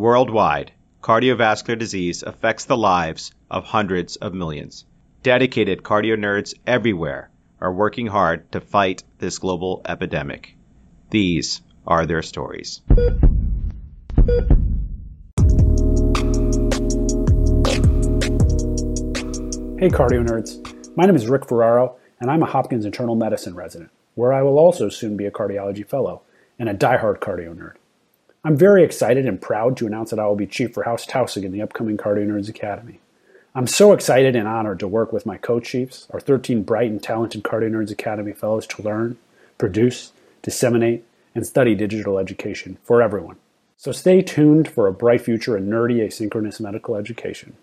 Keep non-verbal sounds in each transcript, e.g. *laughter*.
Worldwide, cardiovascular disease affects the lives of hundreds of millions. Dedicated cardio nerds everywhere are working hard to fight this global epidemic. These are their stories. Hey, cardio nerds. My name is Rick Ferraro, and I'm a Hopkins internal medicine resident, where I will also soon be a cardiology fellow and a diehard cardio nerd. I'm very excited and proud to announce that I will be chief for House Taussig in the upcoming Cardio Nerds Academy. I'm so excited and honored to work with my co-chiefs, our 13 bright and talented Cardio Nerds Academy fellows to learn, produce, disseminate, and study digital education for everyone. So stay tuned for a bright future in nerdy asynchronous medical education.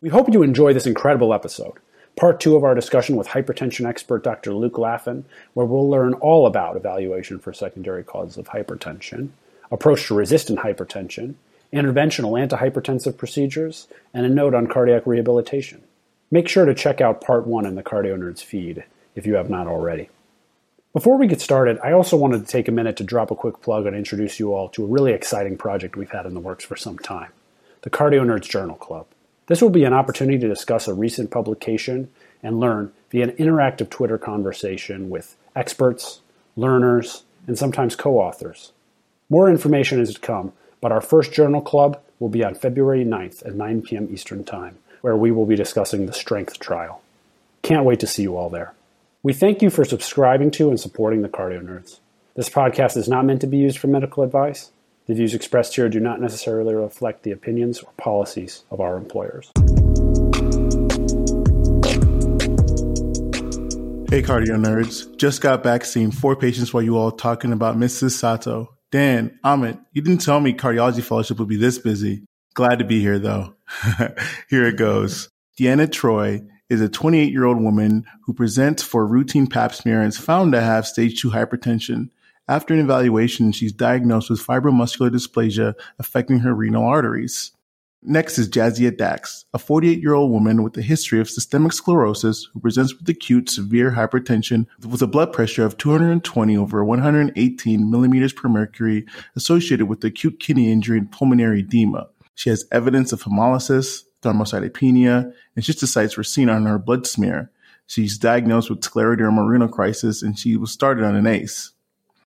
We hope you enjoy this incredible episode, part two of our discussion with hypertension expert Dr. Luke Laffin, where we'll learn all about evaluation for secondary causes of hypertension, approach to resistant hypertension, interventional antihypertensive procedures, and a note on cardiac rehabilitation. Make sure to check out part one in the Cardio Nerds feed if you have not already. Before we get started, I also wanted to take a minute to drop a quick plug and introduce you all to a really exciting project we've had in the works for some time the Cardio Nerds Journal Club. This will be an opportunity to discuss a recent publication and learn via an interactive Twitter conversation with experts, learners, and sometimes co authors. More information is to come, but our first journal club will be on February 9th at 9 p.m. Eastern Time, where we will be discussing the strength trial. Can't wait to see you all there. We thank you for subscribing to and supporting the Cardio Nerds. This podcast is not meant to be used for medical advice. The views expressed here do not necessarily reflect the opinions or policies of our employers. Hey, cardio nerds. Just got back seeing four patients while you all talking about Mrs. Sato. Dan, Amit, you didn't tell me cardiology fellowship would be this busy. Glad to be here though. *laughs* here it goes. Deanna Troi is a 28 year old woman who presents for routine pap smear and is found to have stage 2 hypertension. After an evaluation, she's diagnosed with fibromuscular dysplasia affecting her renal arteries. Next is Jadzia Dax, a 48 year old woman with a history of systemic sclerosis who presents with acute severe hypertension with a blood pressure of 220 over 118 millimeters per mercury associated with acute kidney injury and pulmonary edema. She has evidence of hemolysis, thrombocytopenia, and schistocytes were seen on her blood smear. She's diagnosed with scleroderma renal crisis and she was started on an ACE.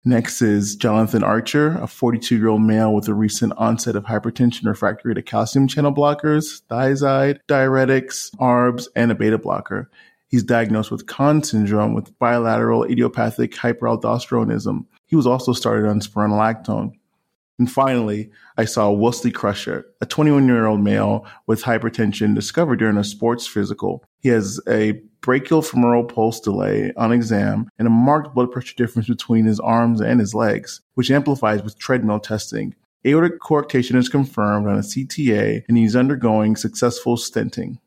Next is Jonathan Archer, a 42 year old male with a recent onset of hypertension refractory to calcium channel blockers, thiazide, diuretics, ARBs, and a beta blocker. He's diagnosed with Conn syndrome with bilateral idiopathic hyperaldosteronism. He was also started on spironolactone. And finally, I saw Wesley Crusher, a 21 year old male with hypertension discovered during a sports physical. He has a brachial femoral pulse delay on exam and a marked blood pressure difference between his arms and his legs, which amplifies with treadmill testing. Aortic coarctation is confirmed on a CTA and he's undergoing successful stenting.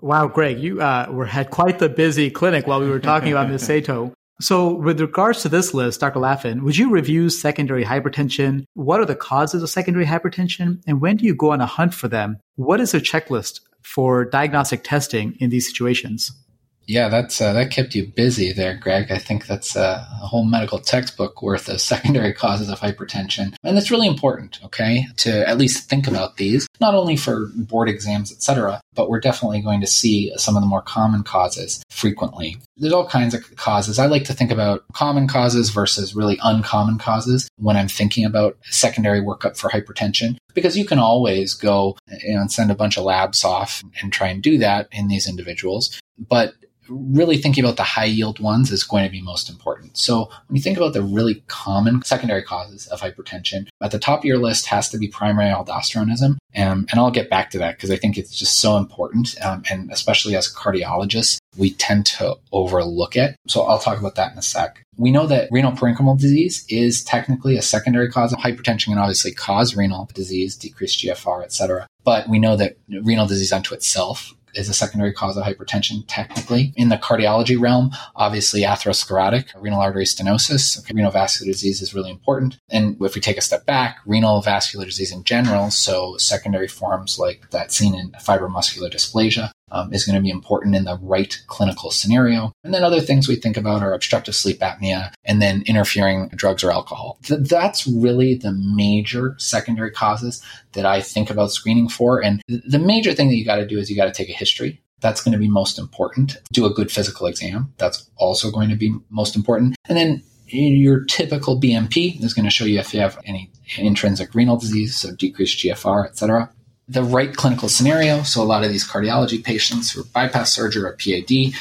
Wow, Greg, you uh, were had quite the busy clinic while we were talking about *laughs* Ms. Sato. So, with regards to this list, Dr. Laffin, would you review secondary hypertension? What are the causes of secondary hypertension? And when do you go on a hunt for them? What is a checklist for diagnostic testing in these situations? Yeah, that's uh, that kept you busy there, Greg. I think that's uh, a whole medical textbook worth of *laughs* secondary causes of hypertension, and it's really important. Okay, to at least think about these, not only for board exams, etc., but we're definitely going to see some of the more common causes frequently. There's all kinds of causes. I like to think about common causes versus really uncommon causes when I'm thinking about secondary workup for hypertension, because you can always go and send a bunch of labs off and try and do that in these individuals. But really thinking about the high yield ones is going to be most important. So when you think about the really common secondary causes of hypertension, at the top of your list has to be primary aldosteronism. Um, and I'll get back to that because I think it's just so important. Um, and especially as cardiologists, we tend to overlook it. So I'll talk about that in a sec. We know that renal parenchymal disease is technically a secondary cause of hypertension and obviously cause renal disease, decreased GFR, etc. But we know that renal disease unto itself is a secondary cause of hypertension, technically. In the cardiology realm, obviously atherosclerotic renal artery stenosis, renal vascular disease is really important. And if we take a step back, renal vascular disease in general, so secondary forms like that seen in fibromuscular dysplasia, um, is going to be important in the right clinical scenario. And then other things we think about are obstructive sleep apnea and then interfering drugs or alcohol. Th- that's really the major secondary causes that I think about screening for. And th- the major thing that you got to do is you got to take a history. That's going to be most important. Do a good physical exam. That's also going to be most important. And then your typical BMP is going to show you if you have any intrinsic renal disease, so decreased GFR, et cetera the right clinical scenario. So a lot of these cardiology patients who are bypass surgery or PAD,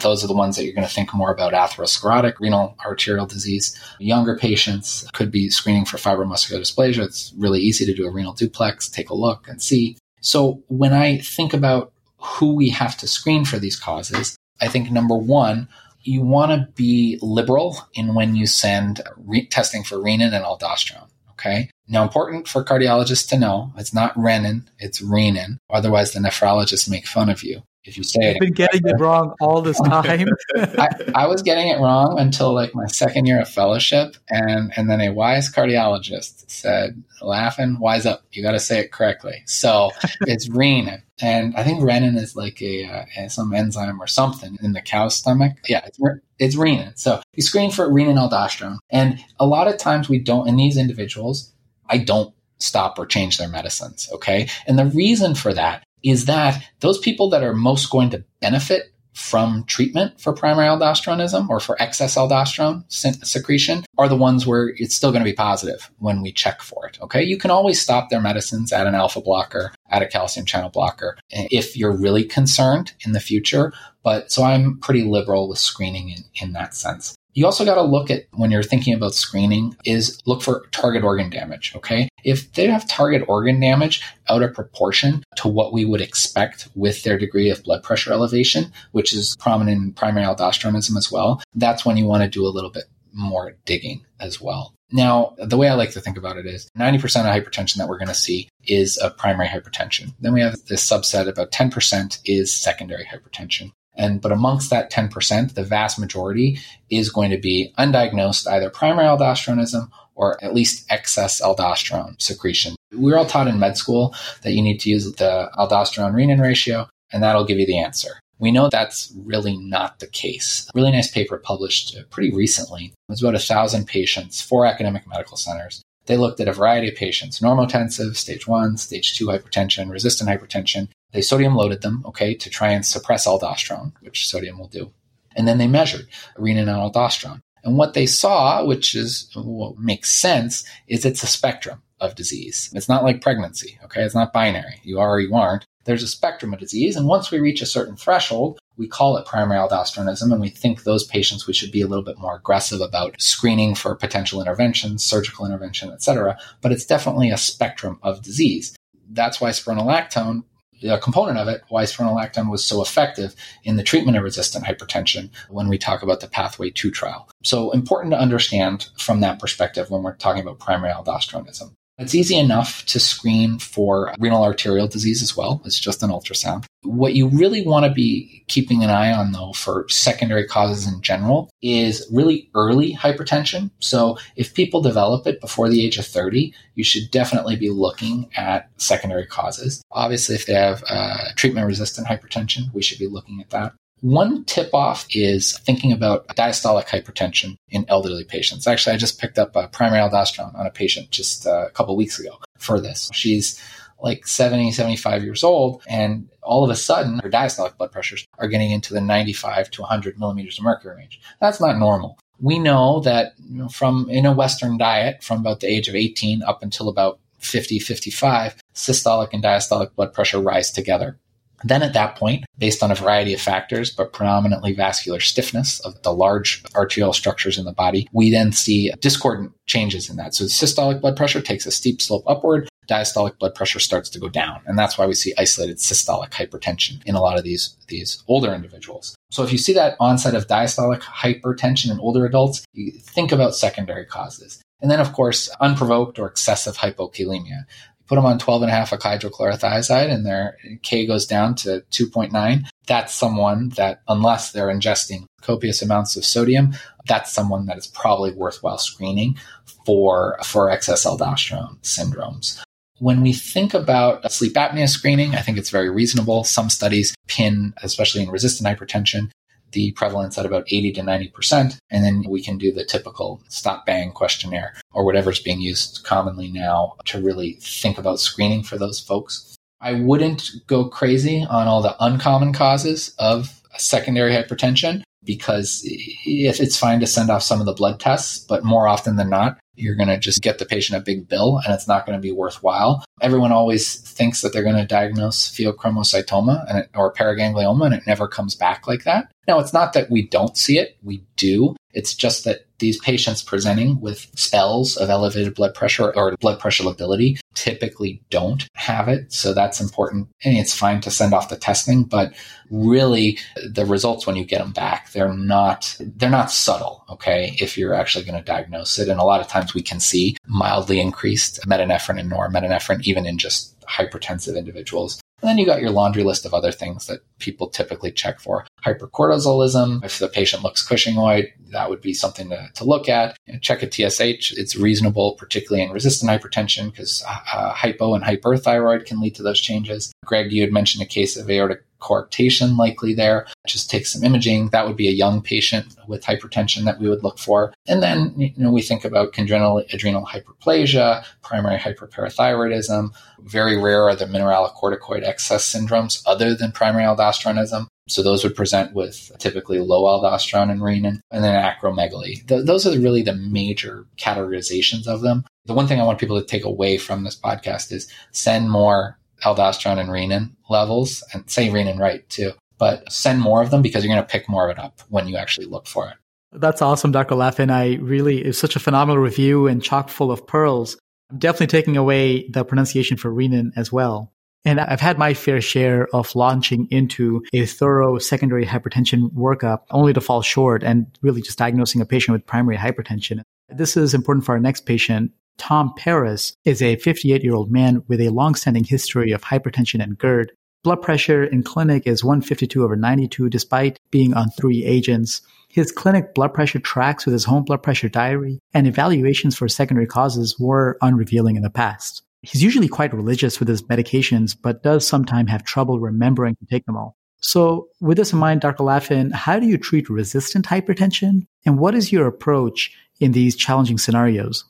those are the ones that you're going to think more about atherosclerotic renal arterial disease. Younger patients could be screening for fibromuscular dysplasia. It's really easy to do a renal duplex, take a look and see. So when I think about who we have to screen for these causes, I think number one, you want to be liberal in when you send re- testing for renin and aldosterone. Okay. Now, important for cardiologists to know, it's not renin, it's renin. Otherwise, the nephrologists make fun of you if you say it. I've been getting it wrong all this *laughs* time. I, I, was getting it wrong until like my second year of fellowship, and and then a wise cardiologist said, "Laffin, wise up, you got to say it correctly." So it's renin, and I think rennin is like a uh, some enzyme or something in the cow's stomach. Yeah, it's it's renin. So you screen for renin aldosterone, and a lot of times we don't. In these individuals, I don't stop or change their medicines. Okay. And the reason for that is that those people that are most going to benefit from treatment for primary aldosteronism or for excess aldosterone secretion are the ones where it's still going to be positive when we check for it. Okay. You can always stop their medicines at an alpha blocker, at a calcium channel blocker eh, if you're really concerned in the future. But so I'm pretty liberal with screening in, in that sense. You also got to look at when you're thinking about screening is look for target organ damage. Okay. If they have target organ damage out of proportion to what we would expect with their degree of blood pressure elevation, which is prominent in primary aldosteronism as well, that's when you want to do a little bit more digging as well. Now, the way I like to think about it is 90% of hypertension that we're going to see is a primary hypertension. Then we have this subset, about 10% is secondary hypertension. And but amongst that 10%, the vast majority is going to be undiagnosed either primary aldosteronism or at least excess aldosterone secretion. We are all taught in med school that you need to use the aldosterone renin ratio, and that'll give you the answer. We know that's really not the case. A really nice paper published uh, pretty recently. It was about a thousand patients, four academic medical centers. They looked at a variety of patients, normotensive, stage one, stage two hypertension, resistant hypertension, they sodium loaded them, okay, to try and suppress aldosterone, which sodium will do. And then they measured renin and aldosterone. And what they saw, which is what makes sense, is it's a spectrum of disease. It's not like pregnancy, okay? It's not binary. You are or you aren't. There's a spectrum of disease. And once we reach a certain threshold, we call it primary aldosteronism. And we think those patients we should be a little bit more aggressive about screening for potential interventions, surgical intervention, et cetera. But it's definitely a spectrum of disease. That's why spironolactone a component of it why spironolactone was so effective in the treatment of resistant hypertension when we talk about the pathway 2 trial so important to understand from that perspective when we're talking about primary aldosteronism it's easy enough to screen for renal arterial disease as well. It's just an ultrasound. What you really want to be keeping an eye on, though, for secondary causes in general is really early hypertension. So if people develop it before the age of 30, you should definitely be looking at secondary causes. Obviously, if they have uh, treatment resistant hypertension, we should be looking at that. One tip off is thinking about diastolic hypertension in elderly patients. Actually, I just picked up a primary aldosterone on a patient just uh, a couple weeks ago for this. She's like 70, 75 years old, and all of a sudden her diastolic blood pressures are getting into the 95 to 100 millimeters of mercury range. That's not normal. We know that from in a Western diet, from about the age of 18 up until about 50, 55, systolic and diastolic blood pressure rise together. Then at that point, based on a variety of factors, but predominantly vascular stiffness of the large arterial structures in the body, we then see discordant changes in that. So systolic blood pressure takes a steep slope upward, diastolic blood pressure starts to go down. And that's why we see isolated systolic hypertension in a lot of these, these older individuals. So if you see that onset of diastolic hypertension in older adults, you think about secondary causes. And then, of course, unprovoked or excessive hypokalemia put them on 12 and a half of hydrochlorothiazide and their K goes down to 2.9, that's someone that, unless they're ingesting copious amounts of sodium, that's someone that is probably worthwhile screening for, for excess aldosterone syndromes. When we think about sleep apnea screening, I think it's very reasonable. Some studies pin, especially in resistant hypertension, the prevalence at about 80 to 90%. And then we can do the typical stop bang questionnaire or whatever's being used commonly now to really think about screening for those folks. I wouldn't go crazy on all the uncommon causes of secondary hypertension because if it's fine to send off some of the blood tests, but more often than not, you're going to just get the patient a big bill and it's not going to be worthwhile. Everyone always thinks that they're going to diagnose pheochromocytoma and or paraganglioma and it never comes back like that. Now, it's not that we don't see it, we do. It's just that these patients presenting with spells of elevated blood pressure or blood pressure lability typically don't have it. So that's important. And it's fine to send off the testing, but really the results when you get them back, they're not, they're not subtle. Okay. If you're actually going to diagnose it. And a lot of times we can see mildly increased metanephrine and norepinephrine, even in just hypertensive individuals. And then you got your laundry list of other things that people typically check for. Hypercortisolism. If the patient looks Cushingoid, that would be something to, to look at. Check a TSH. It's reasonable, particularly in resistant hypertension, because uh, uh, hypo and hyperthyroid can lead to those changes. Greg, you had mentioned a case of aortic coarctation likely there. Just take some imaging. That would be a young patient with hypertension that we would look for. And then, you know, we think about congenital adrenal hyperplasia, primary hyperparathyroidism. Very rare are the mineralocorticoid excess syndromes other than primary aldosteronism. So those would present with typically low aldosterone and renin, and then acromegaly. Th- those are really the major categorizations of them. The one thing I want people to take away from this podcast is send more aldosterone and renin levels and say renin right too. But send more of them because you're going to pick more of it up when you actually look for it. That's awesome, Dr. Laffin. I really, it's such a phenomenal review and chock full of pearls. I'm definitely taking away the pronunciation for renin as well. And I've had my fair share of launching into a thorough secondary hypertension workup only to fall short and really just diagnosing a patient with primary hypertension. This is important for our next patient. Tom Paris is a 58 year old man with a long-standing history of hypertension and GERD. Blood pressure in clinic is 152 over 92 despite being on three agents. His clinic blood pressure tracks with his home blood pressure diary, and evaluations for secondary causes were unrevealing in the past. He's usually quite religious with his medications, but does sometimes have trouble remembering to take them all. So, with this in mind, Dr. Laffin, how do you treat resistant hypertension? And what is your approach in these challenging scenarios?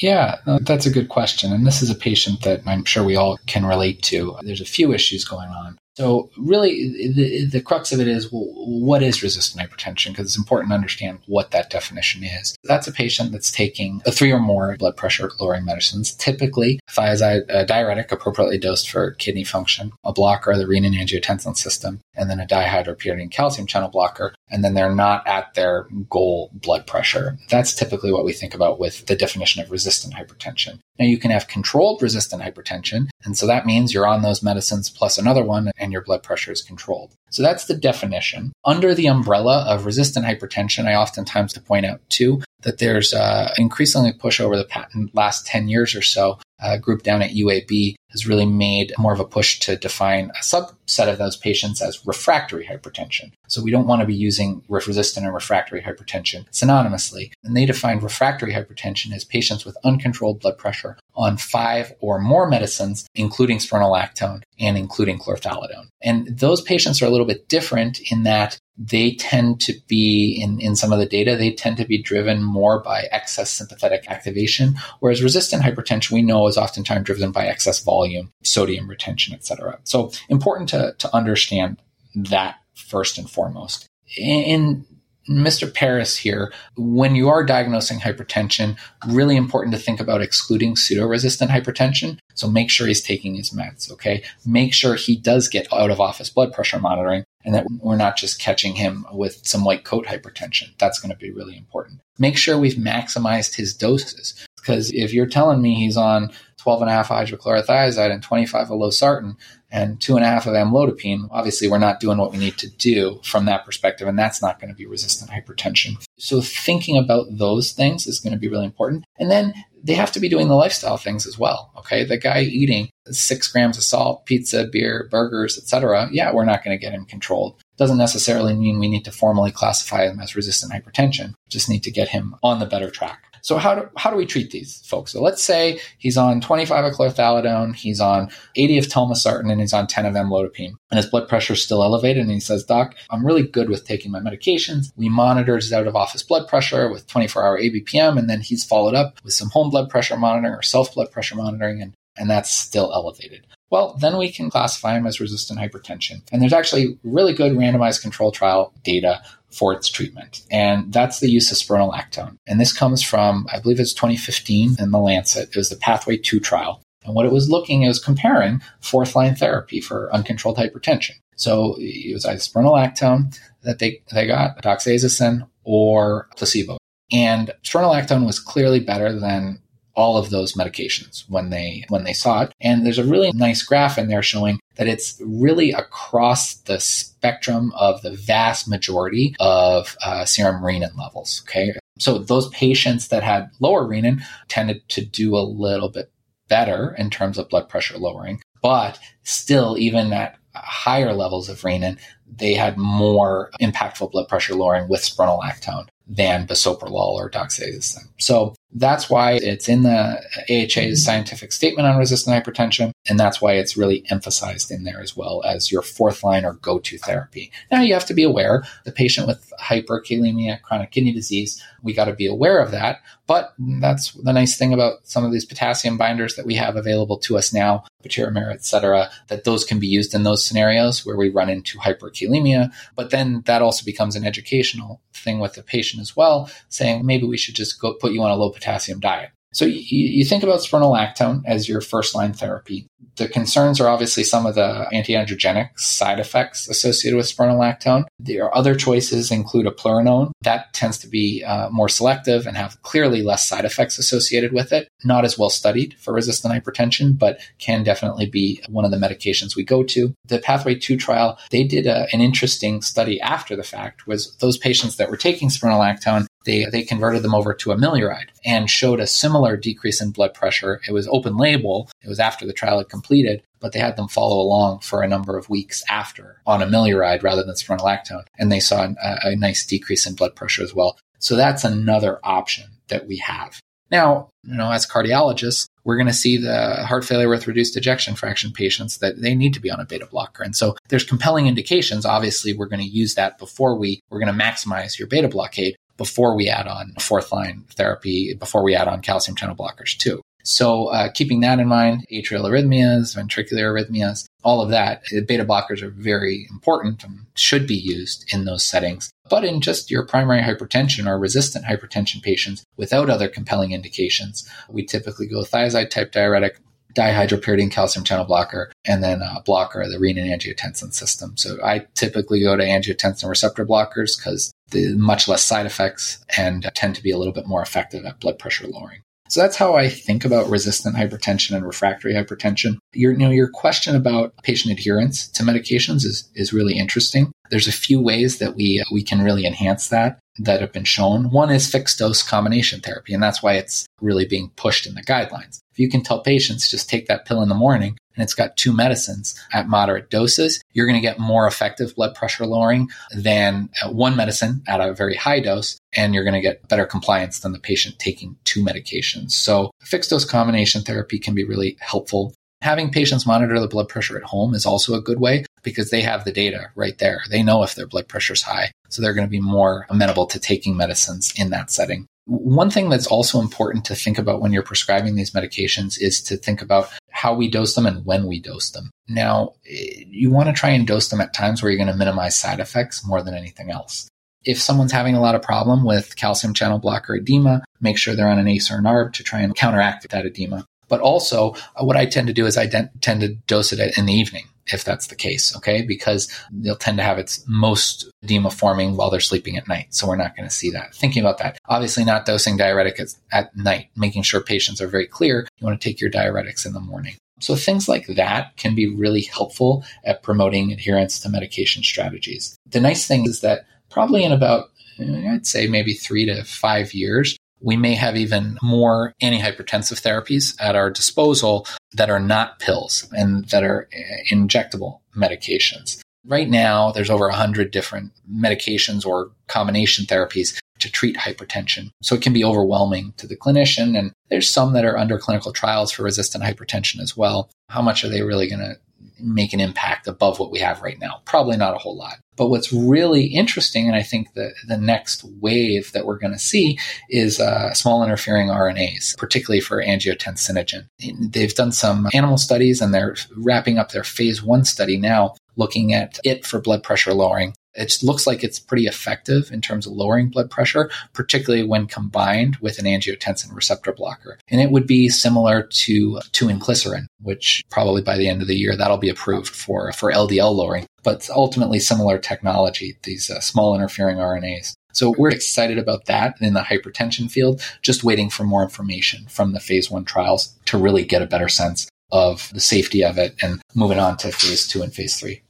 Yeah, that's a good question. And this is a patient that I'm sure we all can relate to. There's a few issues going on. So, really, the, the crux of it is well, what is resistant hypertension? Because it's important to understand what that definition is. That's a patient that's taking three or more blood pressure lowering medicines, typically thiazide, a diuretic appropriately dosed for kidney function, a blocker of the renin angiotensin system, and then a dihydropyridine calcium channel blocker. And then they're not at their goal blood pressure. That's typically what we think about with the definition of resistant hypertension. Now, you can have controlled resistant hypertension. And so that means you're on those medicines plus another one and your blood pressure is controlled. So that's the definition. Under the umbrella of resistant hypertension, I oftentimes to point out too that there's uh, increasingly push over the patent last 10 years or so. A group down at UAB has really made more of a push to define a subset of those patients as refractory hypertension. So we don't want to be using resistant and refractory hypertension synonymously. And they define refractory hypertension as patients with uncontrolled blood pressure on five or more medicines, including spironolactone and including chlorthalidone. And those patients are a little bit different in that they tend to be in, in some of the data, they tend to be driven more by excess sympathetic activation, whereas resistant hypertension we know is oftentimes driven by excess volume, sodium retention, etc. So important to, to understand that first and foremost. In Mr. Paris here, when you are diagnosing hypertension, really important to think about excluding pseudo resistant hypertension. So make sure he's taking his meds, okay? Make sure he does get out of office blood pressure monitoring and that we're not just catching him with some white coat hypertension. That's going to be really important. Make sure we've maximized his doses because if you're telling me he's on 12 and a half hydrochlorothiazide and 25 of losartan and two and a half of amlodipine, obviously we're not doing what we need to do from that perspective, and that's not going to be resistant hypertension. So thinking about those things is going to be really important. And then they have to be doing the lifestyle things as well. Okay. The guy eating six grams of salt, pizza, beer, burgers, etc. Yeah, we're not going to get him controlled. Doesn't necessarily mean we need to formally classify him as resistant hypertension. Just need to get him on the better track. So how do, how do we treat these folks? So let's say he's on 25 of chlorthalidone, he's on 80 of telmisartan, and he's on 10 of amlodipine, and his blood pressure is still elevated. And he says, Doc, I'm really good with taking my medications. We monitor his out of office blood pressure with 24 hour ABPM, and then he's followed up with some home blood pressure monitoring or self blood pressure monitoring, and, and that's still elevated. Well, then we can classify him as resistant hypertension. And there's actually really good randomized control trial data for its treatment. And that's the use of spironolactone. And this comes from, I believe it's 2015 in the Lancet. It was the Pathway 2 trial. And what it was looking, it was comparing fourth line therapy for uncontrolled hypertension. So it was either spironolactone that they, they got, doxazosin, or placebo. And spironolactone was clearly better than all of those medications when they when they saw it and there's a really nice graph in there showing that it's really across the spectrum of the vast majority of uh, serum renin levels okay so those patients that had lower renin tended to do a little bit better in terms of blood pressure lowering but still even at higher levels of renin they had more impactful blood pressure lowering with spironolactone than bisoprolol or doxazosin. So that's why it's in the AHA's mm-hmm. scientific statement on resistant hypertension, and that's why it's really emphasized in there as well as your fourth line or go to therapy. Now, you have to be aware the patient with hyperkalemia, chronic kidney disease, we got to be aware of that. But that's the nice thing about some of these potassium binders that we have available to us now, patiromer, et cetera, that those can be used in those scenarios where we run into hyperkalemia. But then that also becomes an educational thing with the patient as well, saying maybe we should just go put you on a low potassium diet. So you, you think about spironolactone as your first line therapy. The concerns are obviously some of the antiandrogenic side effects associated with spironolactone. There are other choices include eplerenone. That tends to be uh, more selective and have clearly less side effects associated with it. Not as well studied for resistant hypertension, but can definitely be one of the medications we go to. The Pathway 2 trial, they did a, an interesting study after the fact was those patients that were taking spironolactone they, they converted them over to amiloride and showed a similar decrease in blood pressure. It was open label. It was after the trial had completed, but they had them follow along for a number of weeks after on amiloride rather than spironolactone. And they saw a, a nice decrease in blood pressure as well. So that's another option that we have. Now, you know, as cardiologists, we're going to see the heart failure with reduced ejection fraction patients that they need to be on a beta blocker. And so there's compelling indications. Obviously, we're going to use that before we, we're going to maximize your beta blockade before we add on fourth line therapy, before we add on calcium channel blockers too. So uh, keeping that in mind, atrial arrhythmias, ventricular arrhythmias, all of that, beta blockers are very important and should be used in those settings. But in just your primary hypertension or resistant hypertension patients without other compelling indications, we typically go thiazide type diuretic, dihydropyridine calcium channel blocker, and then a blocker of the renin angiotensin system. So I typically go to angiotensin receptor blockers because the much less side effects and tend to be a little bit more effective at blood pressure lowering. So that's how I think about resistant hypertension and refractory hypertension. Your, you know, your question about patient adherence to medications is, is really interesting. There's a few ways that we, we can really enhance that that have been shown. One is fixed dose combination therapy, and that's why it's really being pushed in the guidelines. If you can tell patients just take that pill in the morning and it's got two medicines at moderate doses, you're going to get more effective blood pressure lowering than uh, one medicine at a very high dose, and you're going to get better compliance than the patient taking two medications. So fixed dose combination therapy can be really helpful. Having patients monitor the blood pressure at home is also a good way because they have the data right there. They know if their blood pressure is high. So they're going to be more amenable to taking medicines in that setting. One thing that's also important to think about when you're prescribing these medications is to think about how we dose them and when we dose them. Now, you want to try and dose them at times where you're going to minimize side effects more than anything else. If someone's having a lot of problem with calcium channel blocker edema, make sure they're on an ACE or an ARB to try and counteract that edema. But also, uh, what I tend to do is I tend to dose it in the evening if that's the case, okay? Because they'll tend to have its most edema forming while they're sleeping at night. So we're not going to see that. Thinking about that, obviously not dosing diuretics at night, making sure patients are very clear. You want to take your diuretics in the morning. So things like that can be really helpful at promoting adherence to medication strategies. The nice thing is that probably in about eh, I'd say maybe three to five years, we may have even more antihypertensive therapies at our disposal that are not pills and that are eh, injectable medications. Right now, there's over 100 different medications or combination therapies to treat hypertension. So it can be overwhelming to the clinician. And there's some that are under clinical trials for resistant hypertension as well. How much are they really going to make an impact above what we have right now? Probably not a whole lot. But what's really interesting, and I think the, the next wave that we're going to see is uh, small interfering RNAs, particularly for angiotensinogen. They've done some animal studies and they're wrapping up their phase one study now looking at it for blood pressure lowering. It looks like it's pretty effective in terms of lowering blood pressure, particularly when combined with an angiotensin receptor blocker. And it would be similar to, to inclisiran, which probably by the end of the year, that'll be approved for, for LDL lowering, but ultimately similar technology, these uh, small interfering RNAs. So we're excited about that in the hypertension field, just waiting for more information from the phase one trials to really get a better sense of the safety of it and moving on to phase two and phase three.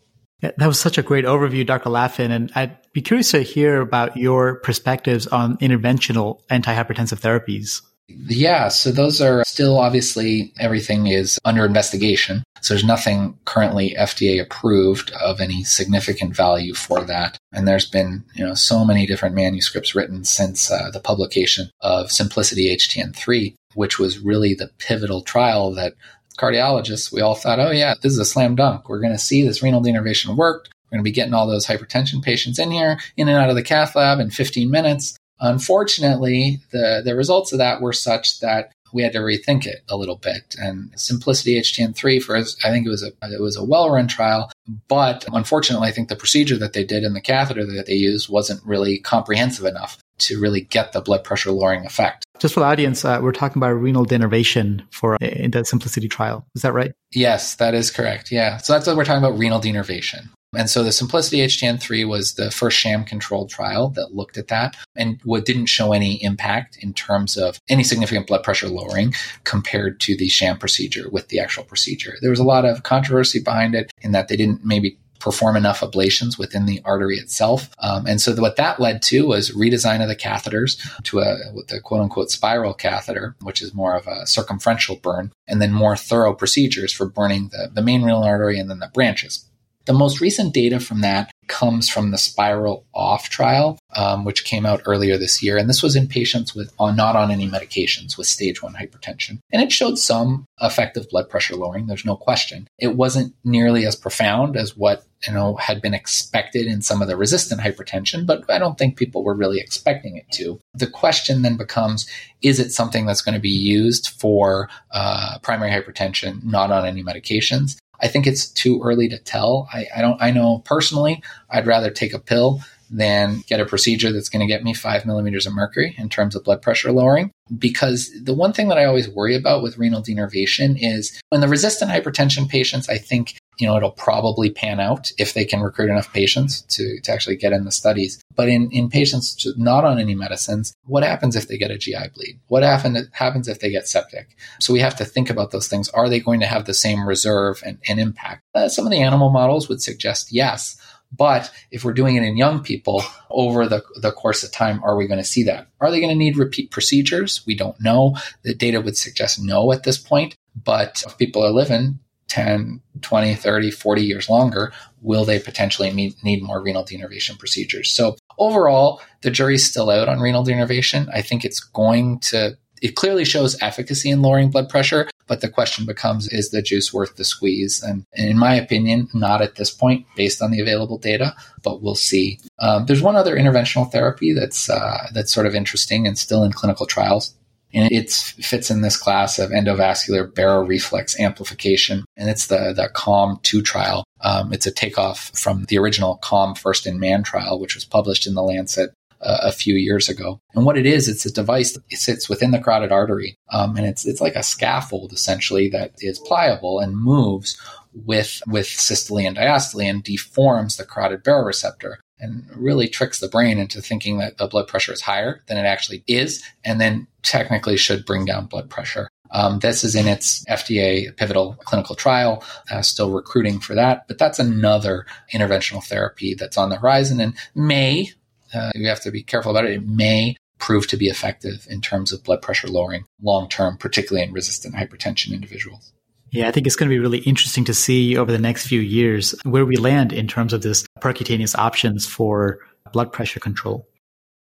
That was such a great overview, Dr. Laffin. And I'd be curious to hear about your perspectives on interventional antihypertensive therapies. Yeah, so those are still obviously everything is under investigation. So there's nothing currently FDA approved of any significant value for that. And there's been, you know, so many different manuscripts written since uh, the publication of Symplicity HTN3, which was really the pivotal trial that cardiologists, we all thought, oh, yeah, this is a slam dunk. We're going to see this renal denervation worked. We're going to be getting all those hypertension patients in here, in and out of the cath lab in 15 minutes. Unfortunately, the, the results of that were such that we had to rethink it a little bit. And Symplicity HTN3 for I think it was a it was a well run trial, but unfortunately, I think the procedure that they did and the catheter that they used wasn't really comprehensive enough to really get the blood pressure lowering effect. Just for the audience, uh, we're talking about renal denervation for uh, in the Symplicity trial. Is that right? Yes, that is correct. Yeah. So that's what we're talking about renal denervation. And so the Symplicity HTN3 was the first sham controlled trial that looked at that and what didn't show any impact in terms of any significant blood pressure lowering compared to the sham procedure with the actual procedure. There was a lot of controversy behind it in that they didn't maybe perform enough ablations within the artery itself. Um, and so what that led to was redesign of the catheters to a the quote unquote spiral catheter, which is more of a circumferential burn, and then more thorough procedures for burning the, the main renal artery and then the branches. The most recent data from that comes from the Spyral Off trial, um, which came out earlier this year. And this was in patients with on, not on any medications with stage one hypertension. And it showed some effective blood pressure lowering. There's no question. It wasn't nearly as profound as what you know had been expected in some of the resistant hypertension, but I don't think people were really expecting it to. The question then becomes: Is it something that's going to be used for uh, primary hypertension, not on any medications? I think it's too early to tell. I, I don't. I know personally, I'd rather take a pill than get a procedure that's going to get me five millimeters of mercury in terms of blood pressure lowering. Because the one thing that I always worry about with renal denervation is when the resistant hypertension patients, I think you know, it'll probably pan out if they can recruit enough patients to, to actually get in the studies. But in, in patients not on any medicines, what happens if they get a GI bleed? What happen, happens if they get septic? So we have to think about those things. Are they going to have the same reserve and, and impact? Uh, some of the animal models would suggest yes. But if we're doing it in young people over the, the course of time, are we going to see that? Are they going to need repeat procedures? We don't know. The data would suggest no at this point. But if people are living 10, 20, 30, 40 years longer, will they potentially need, need more renal denervation procedures? So overall, the jury's still out on renal denervation. I think it's going to, it clearly shows efficacy in lowering blood pressure, but the question becomes, is the juice worth the squeeze? And, in my opinion, not at this point, based on the available data, but we'll see. Um, there's one other interventional therapy that's uh, that's sort of interesting and still in clinical trials. And it fits in this class of endovascular baroreflex amplification. And it's the, the CALM 2 trial. Um, it's a takeoff from the original CALM First in Man trial, which was published in the Lancet a few years ago. And what it is, it's a device that sits within the carotid artery. Um, and it's, it's like a scaffold essentially that is pliable and moves with, with systole and diastole and deforms the carotid baroreceptor and really tricks the brain into thinking that the blood pressure is higher than it actually is, and then technically should bring down blood pressure. Um, this is in its FDA pivotal clinical trial, uh, still recruiting for that, but that's another interventional therapy that's on the horizon and may, uh, you have to be careful about it, it may prove to be effective in terms of blood pressure lowering long term, particularly in resistant hypertension individuals. Yeah, I think it's going to be really interesting to see over the next few years where we land in terms of this percutaneous options for blood pressure control.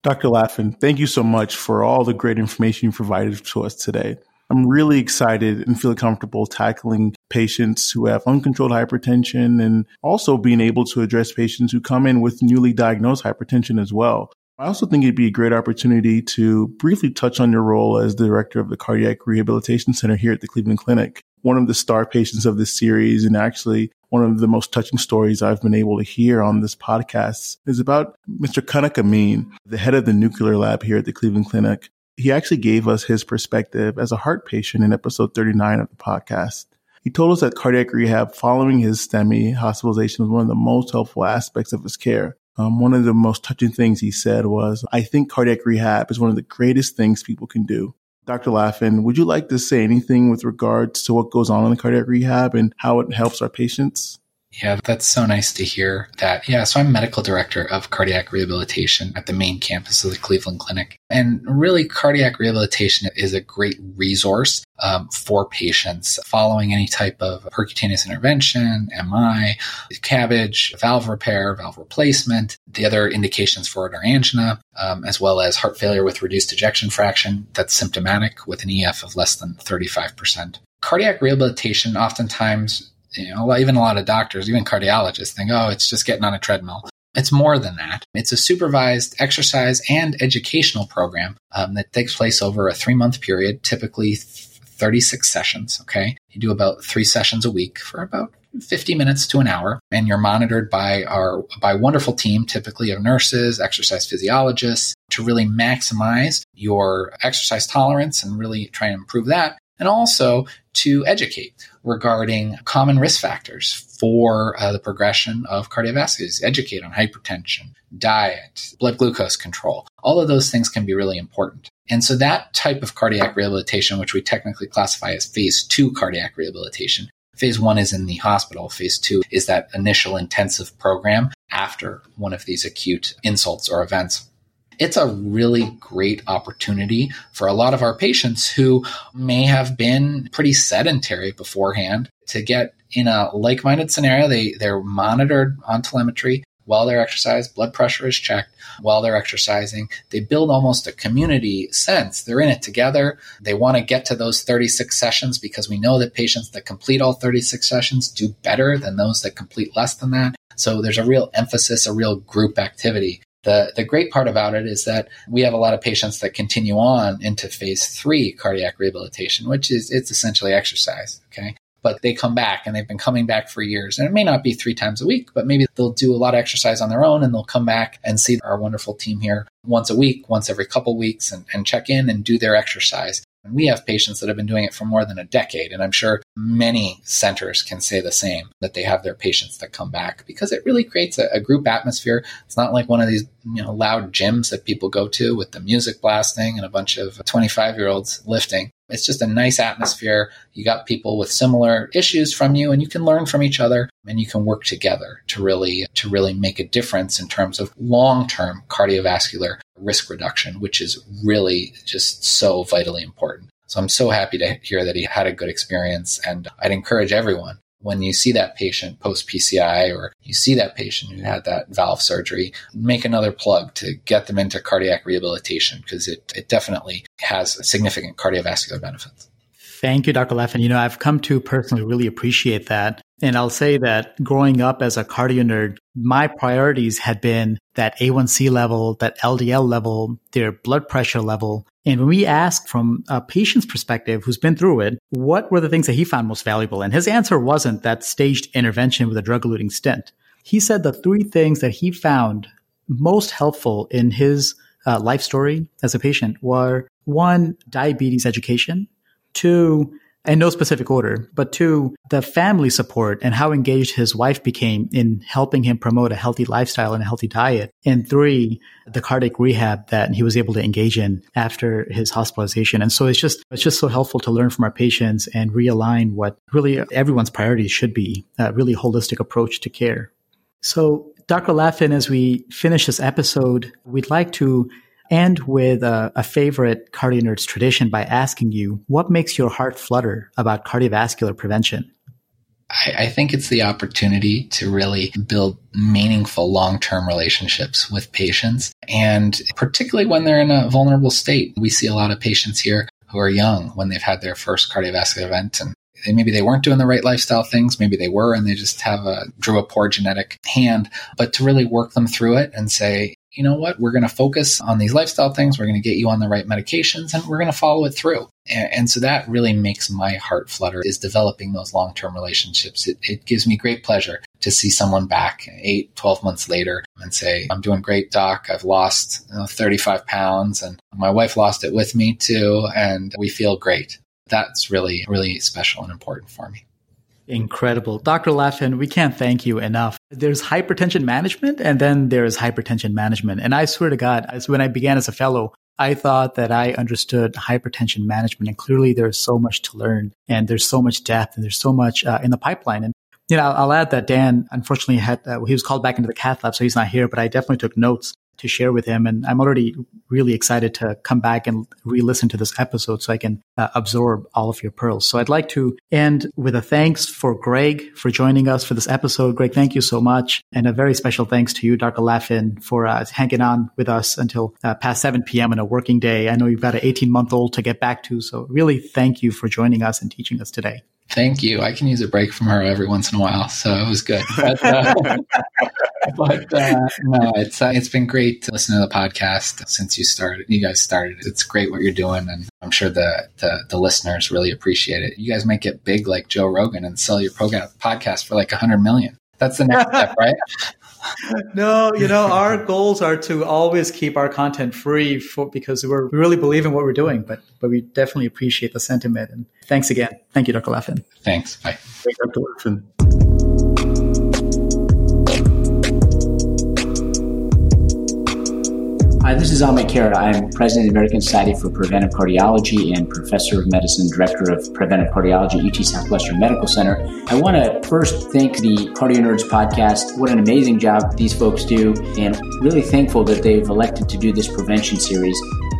Dr. Laffin, thank you so much for all the great information you provided to us today. I'm really excited and feel comfortable tackling patients who have uncontrolled hypertension and also being able to address patients who come in with newly diagnosed hypertension as well. I also think it'd be a great opportunity to briefly touch on your role as the director of the Cardiac Rehabilitation Center here at the Cleveland Clinic. One of the star patients of this series, and actually one of the most touching stories I've been able to hear on this podcast, is about Mr. Kanak Amin, the head of the nuclear lab here at the Cleveland Clinic he actually gave us his perspective as a heart patient in episode 39 of the podcast. He told us that cardiac rehab following his STEMI hospitalization was one of the most helpful aspects of his care. Um, one of the most touching things he said was, I think cardiac rehab is one of the greatest things people can do. Dr. Laffin, would you like to say anything with regards to what goes on in the cardiac rehab and how it helps our patients? Yeah, that's so nice to hear that. Yeah, so I'm medical director of cardiac rehabilitation at the main campus of the Cleveland Clinic. And really, cardiac rehabilitation is a great resource um, for patients following any type of percutaneous intervention, MI, CABG, valve repair, valve replacement. The other indications for it are angina, um, as well as heart failure with reduced ejection fraction that's symptomatic with an EF of less than 35%. Cardiac rehabilitation oftentimes you know, even a lot of doctors, even cardiologists think, oh, it's just getting on a treadmill. It's more than that. It's a supervised exercise and educational program um, that takes place over a three month period, typically 36 sessions. Okay. You do about three sessions a week for about 50 minutes to an hour and you're monitored by our by a wonderful team typically of nurses exercise physiologists to really maximize your exercise tolerance and really try and improve that and also to educate regarding common risk factors for uh, the progression of cardiovascular disease, educate on hypertension, diet, blood glucose control. All of those things can be really important. And so that type of cardiac rehabilitation, which we technically classify as phase two cardiac rehabilitation, phase one is in the hospital. Phase two is that initial intensive program after one of these acute insults or events it's a really great opportunity for a lot of our patients who may have been pretty sedentary beforehand to get in a like-minded scenario. They, they're monitored on telemetry while they're exercising, blood pressure is checked while they're exercising. They build almost a community sense. They're in it together. They want to get to those 36 sessions because we know that patients that complete all 36 sessions do better than those that complete less than that. So there's a real emphasis, a real group activity. The, the great part about it is that we have a lot of patients that continue on into phase three cardiac rehabilitation, which is it's essentially exercise. Okay. But they come back and they've been coming back for years. And it may not be three times a week, but maybe they'll do a lot of exercise on their own and they'll come back and see our wonderful team here once a week, once every couple weeks and, and check in and do their exercise. And we have patients that have been doing it for more than a decade. And I'm sure many centers can say the same that they have their patients that come back because it really creates a, a group atmosphere. It's not like one of these, you know, loud gyms that people go to with the music blasting and a bunch of 25 year olds lifting. It's just a nice atmosphere. You got people with similar issues from you and you can learn from each other and you can work together to really to really make a difference in terms of long-term cardiovascular risk reduction, which is really just so vitally important. So I'm so happy to hear that he had a good experience and I'd encourage everyone when you see that patient post PCI or you see that patient who had that valve surgery, make another plug to get them into cardiac rehabilitation because it, it definitely has significant cardiovascular benefits. Thank you, Dr. Laffin. You know, I've come to personally really appreciate that. And I'll say that growing up as a cardio nerd, my priorities had been that A1C level, that LDL level, their blood pressure level. And when we asked from a patient's perspective who's been through it, what were the things that he found most valuable? And his answer wasn't that staged intervention with a drug eluting stent. He said the three things that he found most helpful in his uh, life story as a patient were one, diabetes education, two, in no specific order, but two, the family support and how engaged his wife became in helping him promote a healthy lifestyle and a healthy diet. And three, the cardiac rehab that he was able to engage in after his hospitalization. And so it's just, it's just so helpful to learn from our patients and realign what really everyone's priorities should be, a really holistic approach to care. So Dr. Laffin, as we finish this episode, we'd like to end with a, a favorite cardio nerds tradition by asking you what makes your heart flutter about cardiovascular prevention. I, I think it's the opportunity to really build meaningful long term relationships with patients. And particularly when they're in a vulnerable state, we see a lot of patients here who are young when they've had their first cardiovascular event and maybe they weren't doing the right lifestyle things maybe they were and they just have a drew a poor genetic hand but to really work them through it and say you know what, we're going to focus on these lifestyle things. We're going to get you on the right medications and we're going to follow it through. And, and so that really makes my heart flutter is developing those long-term relationships. It, it gives me great pleasure to see someone back eight, 12 months later and say, I'm doing great, doc. I've lost you know, 35 pounds and my wife lost it with me too. And we feel great. That's really, really special and important for me. Incredible. Dr. Laffin, we can't thank you enough. There's hypertension management and then there's hypertension management. And I swear to God, as when I began as a fellow, I thought that I understood hypertension management and clearly there's so much to learn and there's so much depth and there's so much uh, in the pipeline. And you know, I'll, I'll add that Dan unfortunately had, uh, he was called back into the cath lab, so he's not here, but I definitely took notes to share with him. And I'm already really excited to come back and re-listen to this episode so I can uh, absorb all of your pearls. So I'd like to end with a thanks for Greg for joining us for this episode. Greg, thank you so much. And a very special thanks to you, Dr. Laffin, for uh, hanging on with us until uh, past 7 p.m. in a working day. I know you've got an 18 month old to get back to. So really thank you for joining us and teaching us today. Thank you. I can use a break from her every once in a while, so it was good. But, uh, *laughs* but uh, no, it's uh, it's been great to listen to the podcast since you started. You guys started. It's great what you're doing, and I'm sure the, the, the listeners really appreciate it. You guys might get big like Joe Rogan and sell your program podcast for like a hundred million. That's the next step, right? *laughs* no, you know, our goals are to always keep our content free for, because we're, we really believe in what we're doing, but, but we definitely appreciate the sentiment. And thanks again. Thank you, Dr. Laffin. Thanks. Bye. Thanks, Dr. Laffin. Hi, this is Amit Khera. I'm president of the American Society for Preventive Cardiology and professor of medicine, director of preventive cardiology at UT Southwestern Medical Center. I want to first thank the Cardio Nerds podcast. What an amazing job these folks do, and really thankful that they've elected to do this prevention series.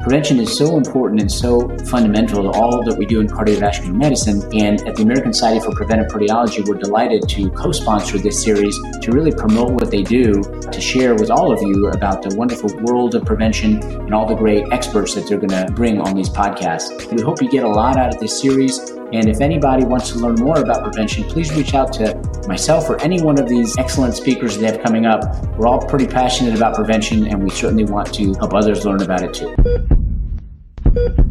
Prevention is so important and so fundamental to all that we do in cardiovascular medicine. And at the American Society for Preventive Cardiology, we're delighted to co sponsor this series to really promote what they do, to share with all of you about the wonderful world of prevention and all the great experts that they're going to bring on these podcasts. We hope you get a lot out of this series. And if anybody wants to learn more about prevention, please reach out to myself or any one of these excellent speakers they have coming up. We're all pretty passionate about prevention, and we certainly want to help others learn about it too.